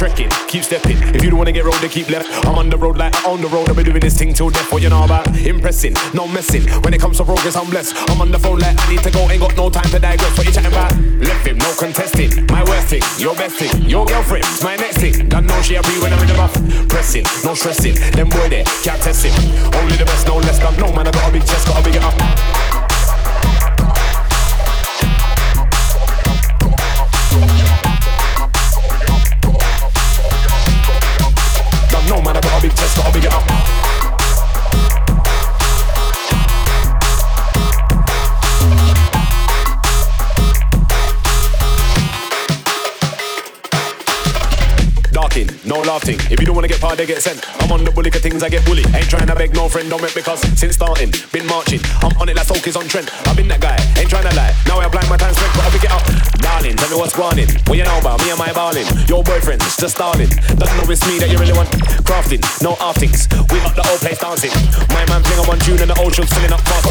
trekking, keep stepping. If you don't wanna get rolled, they keep left. I'm on the road like I own the road. I'll be doing this thing till death. What you know about impressing, no messing. When it comes to progress, I'm blessed. I'm on the phone like I need to go, ain't got no time to digress. What you chatting about? Left him, no contesting. My worst thing, your best thing, your girlfriend, my next thing. Don't know she happy when I'm in the buff. Pressing, no stressing. Them boy there, can't test him. Only the best, no less than no man. I got a big chest, got a big up. Laughing. If you don't wanna get part, they get sent. I'm on the bully, cause things I get bully. Ain't trying to beg no friend, don't make because since starting, been marching. I'm on it like Soak is on trend. I've been that guy, ain't trying to lie. Now I apply my time spent, but I pick it up. Darling, tell me what's going What you know about me and my balling? Your boyfriend's just starting. Doesn't know it's me that you really want. Crafting, no outings. We got the old place dancing. My man fling on one tune and the old ocean's filling up fast.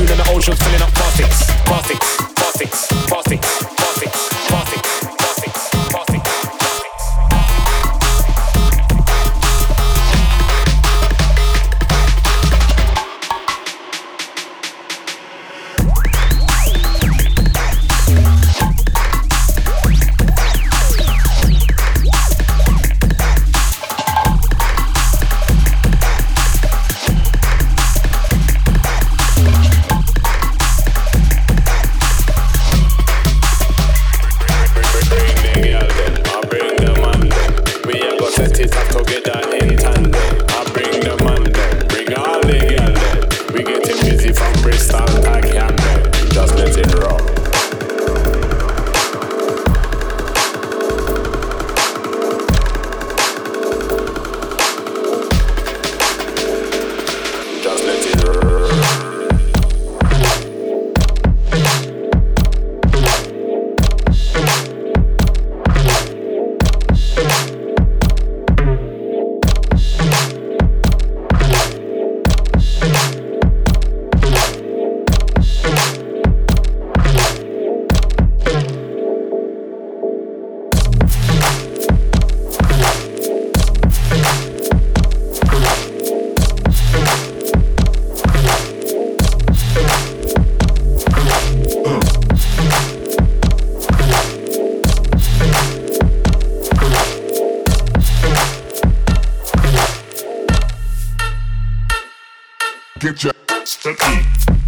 Tune and the ocean's filling up plastics, plastics, plastics, plastics, plastics. Get your step